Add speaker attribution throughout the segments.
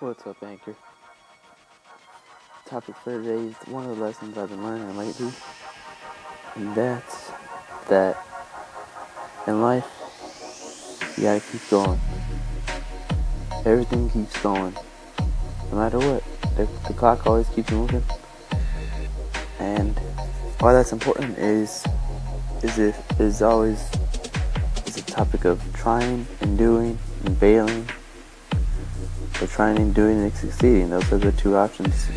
Speaker 1: What's up, Anchor? Topic for today is one of the lessons I've been learning lately, and that's that in life, you gotta keep going. Everything keeps going, no matter what. The, the clock always keeps moving, and why that's important is is it is always is a topic of trying and doing and failing or trying and doing and succeeding. Those are the two options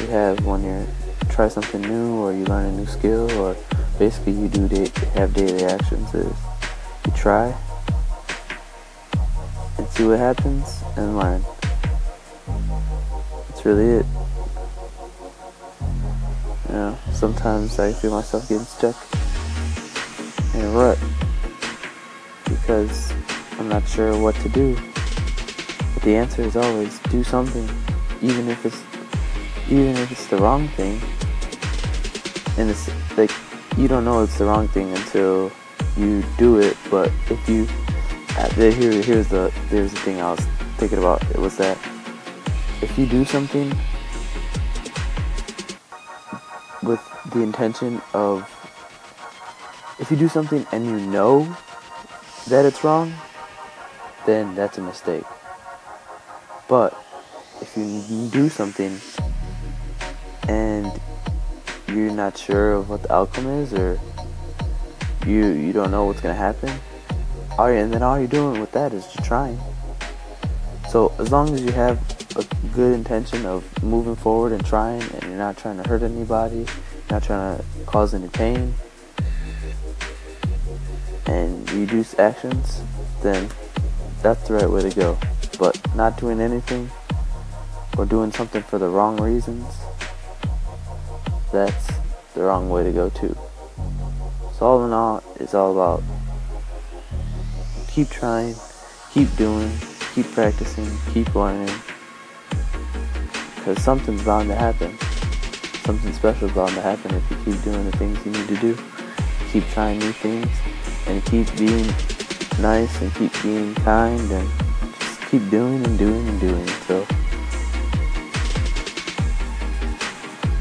Speaker 1: you have when you try something new or you learn a new skill or basically you do da- have daily actions is you try and see what happens and learn. That's really it. You know, sometimes I feel myself getting stuck in a rut because I'm not sure what to do. The answer is always do something, even if it's even if it's the wrong thing. And it's like you don't know it's the wrong thing until you do it. But if you uh, here here's the here's the thing I was thinking about. It was that if you do something with the intention of if you do something and you know that it's wrong, then that's a mistake. But if you do something and you're not sure of what the outcome is or you you don't know what's gonna happen, all you, and then all you're doing with that is just trying. So as long as you have a good intention of moving forward and trying, and you're not trying to hurt anybody, not trying to cause any pain, and reduce actions, then that's the right way to go but not doing anything or doing something for the wrong reasons, that's the wrong way to go too. So all in all, it's all about keep trying, keep doing, keep practicing, keep learning, because something's bound to happen. Something special is bound to happen if you keep doing the things you need to do. Keep trying new things and keep being nice and keep being kind and keep doing and doing and doing. So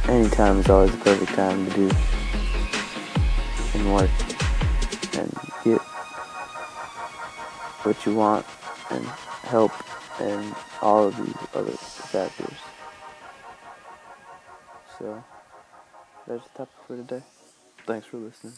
Speaker 1: anytime is always the perfect time to do and work and get what you want and help and all of these other factors. So that's the topic for today. Thanks for listening.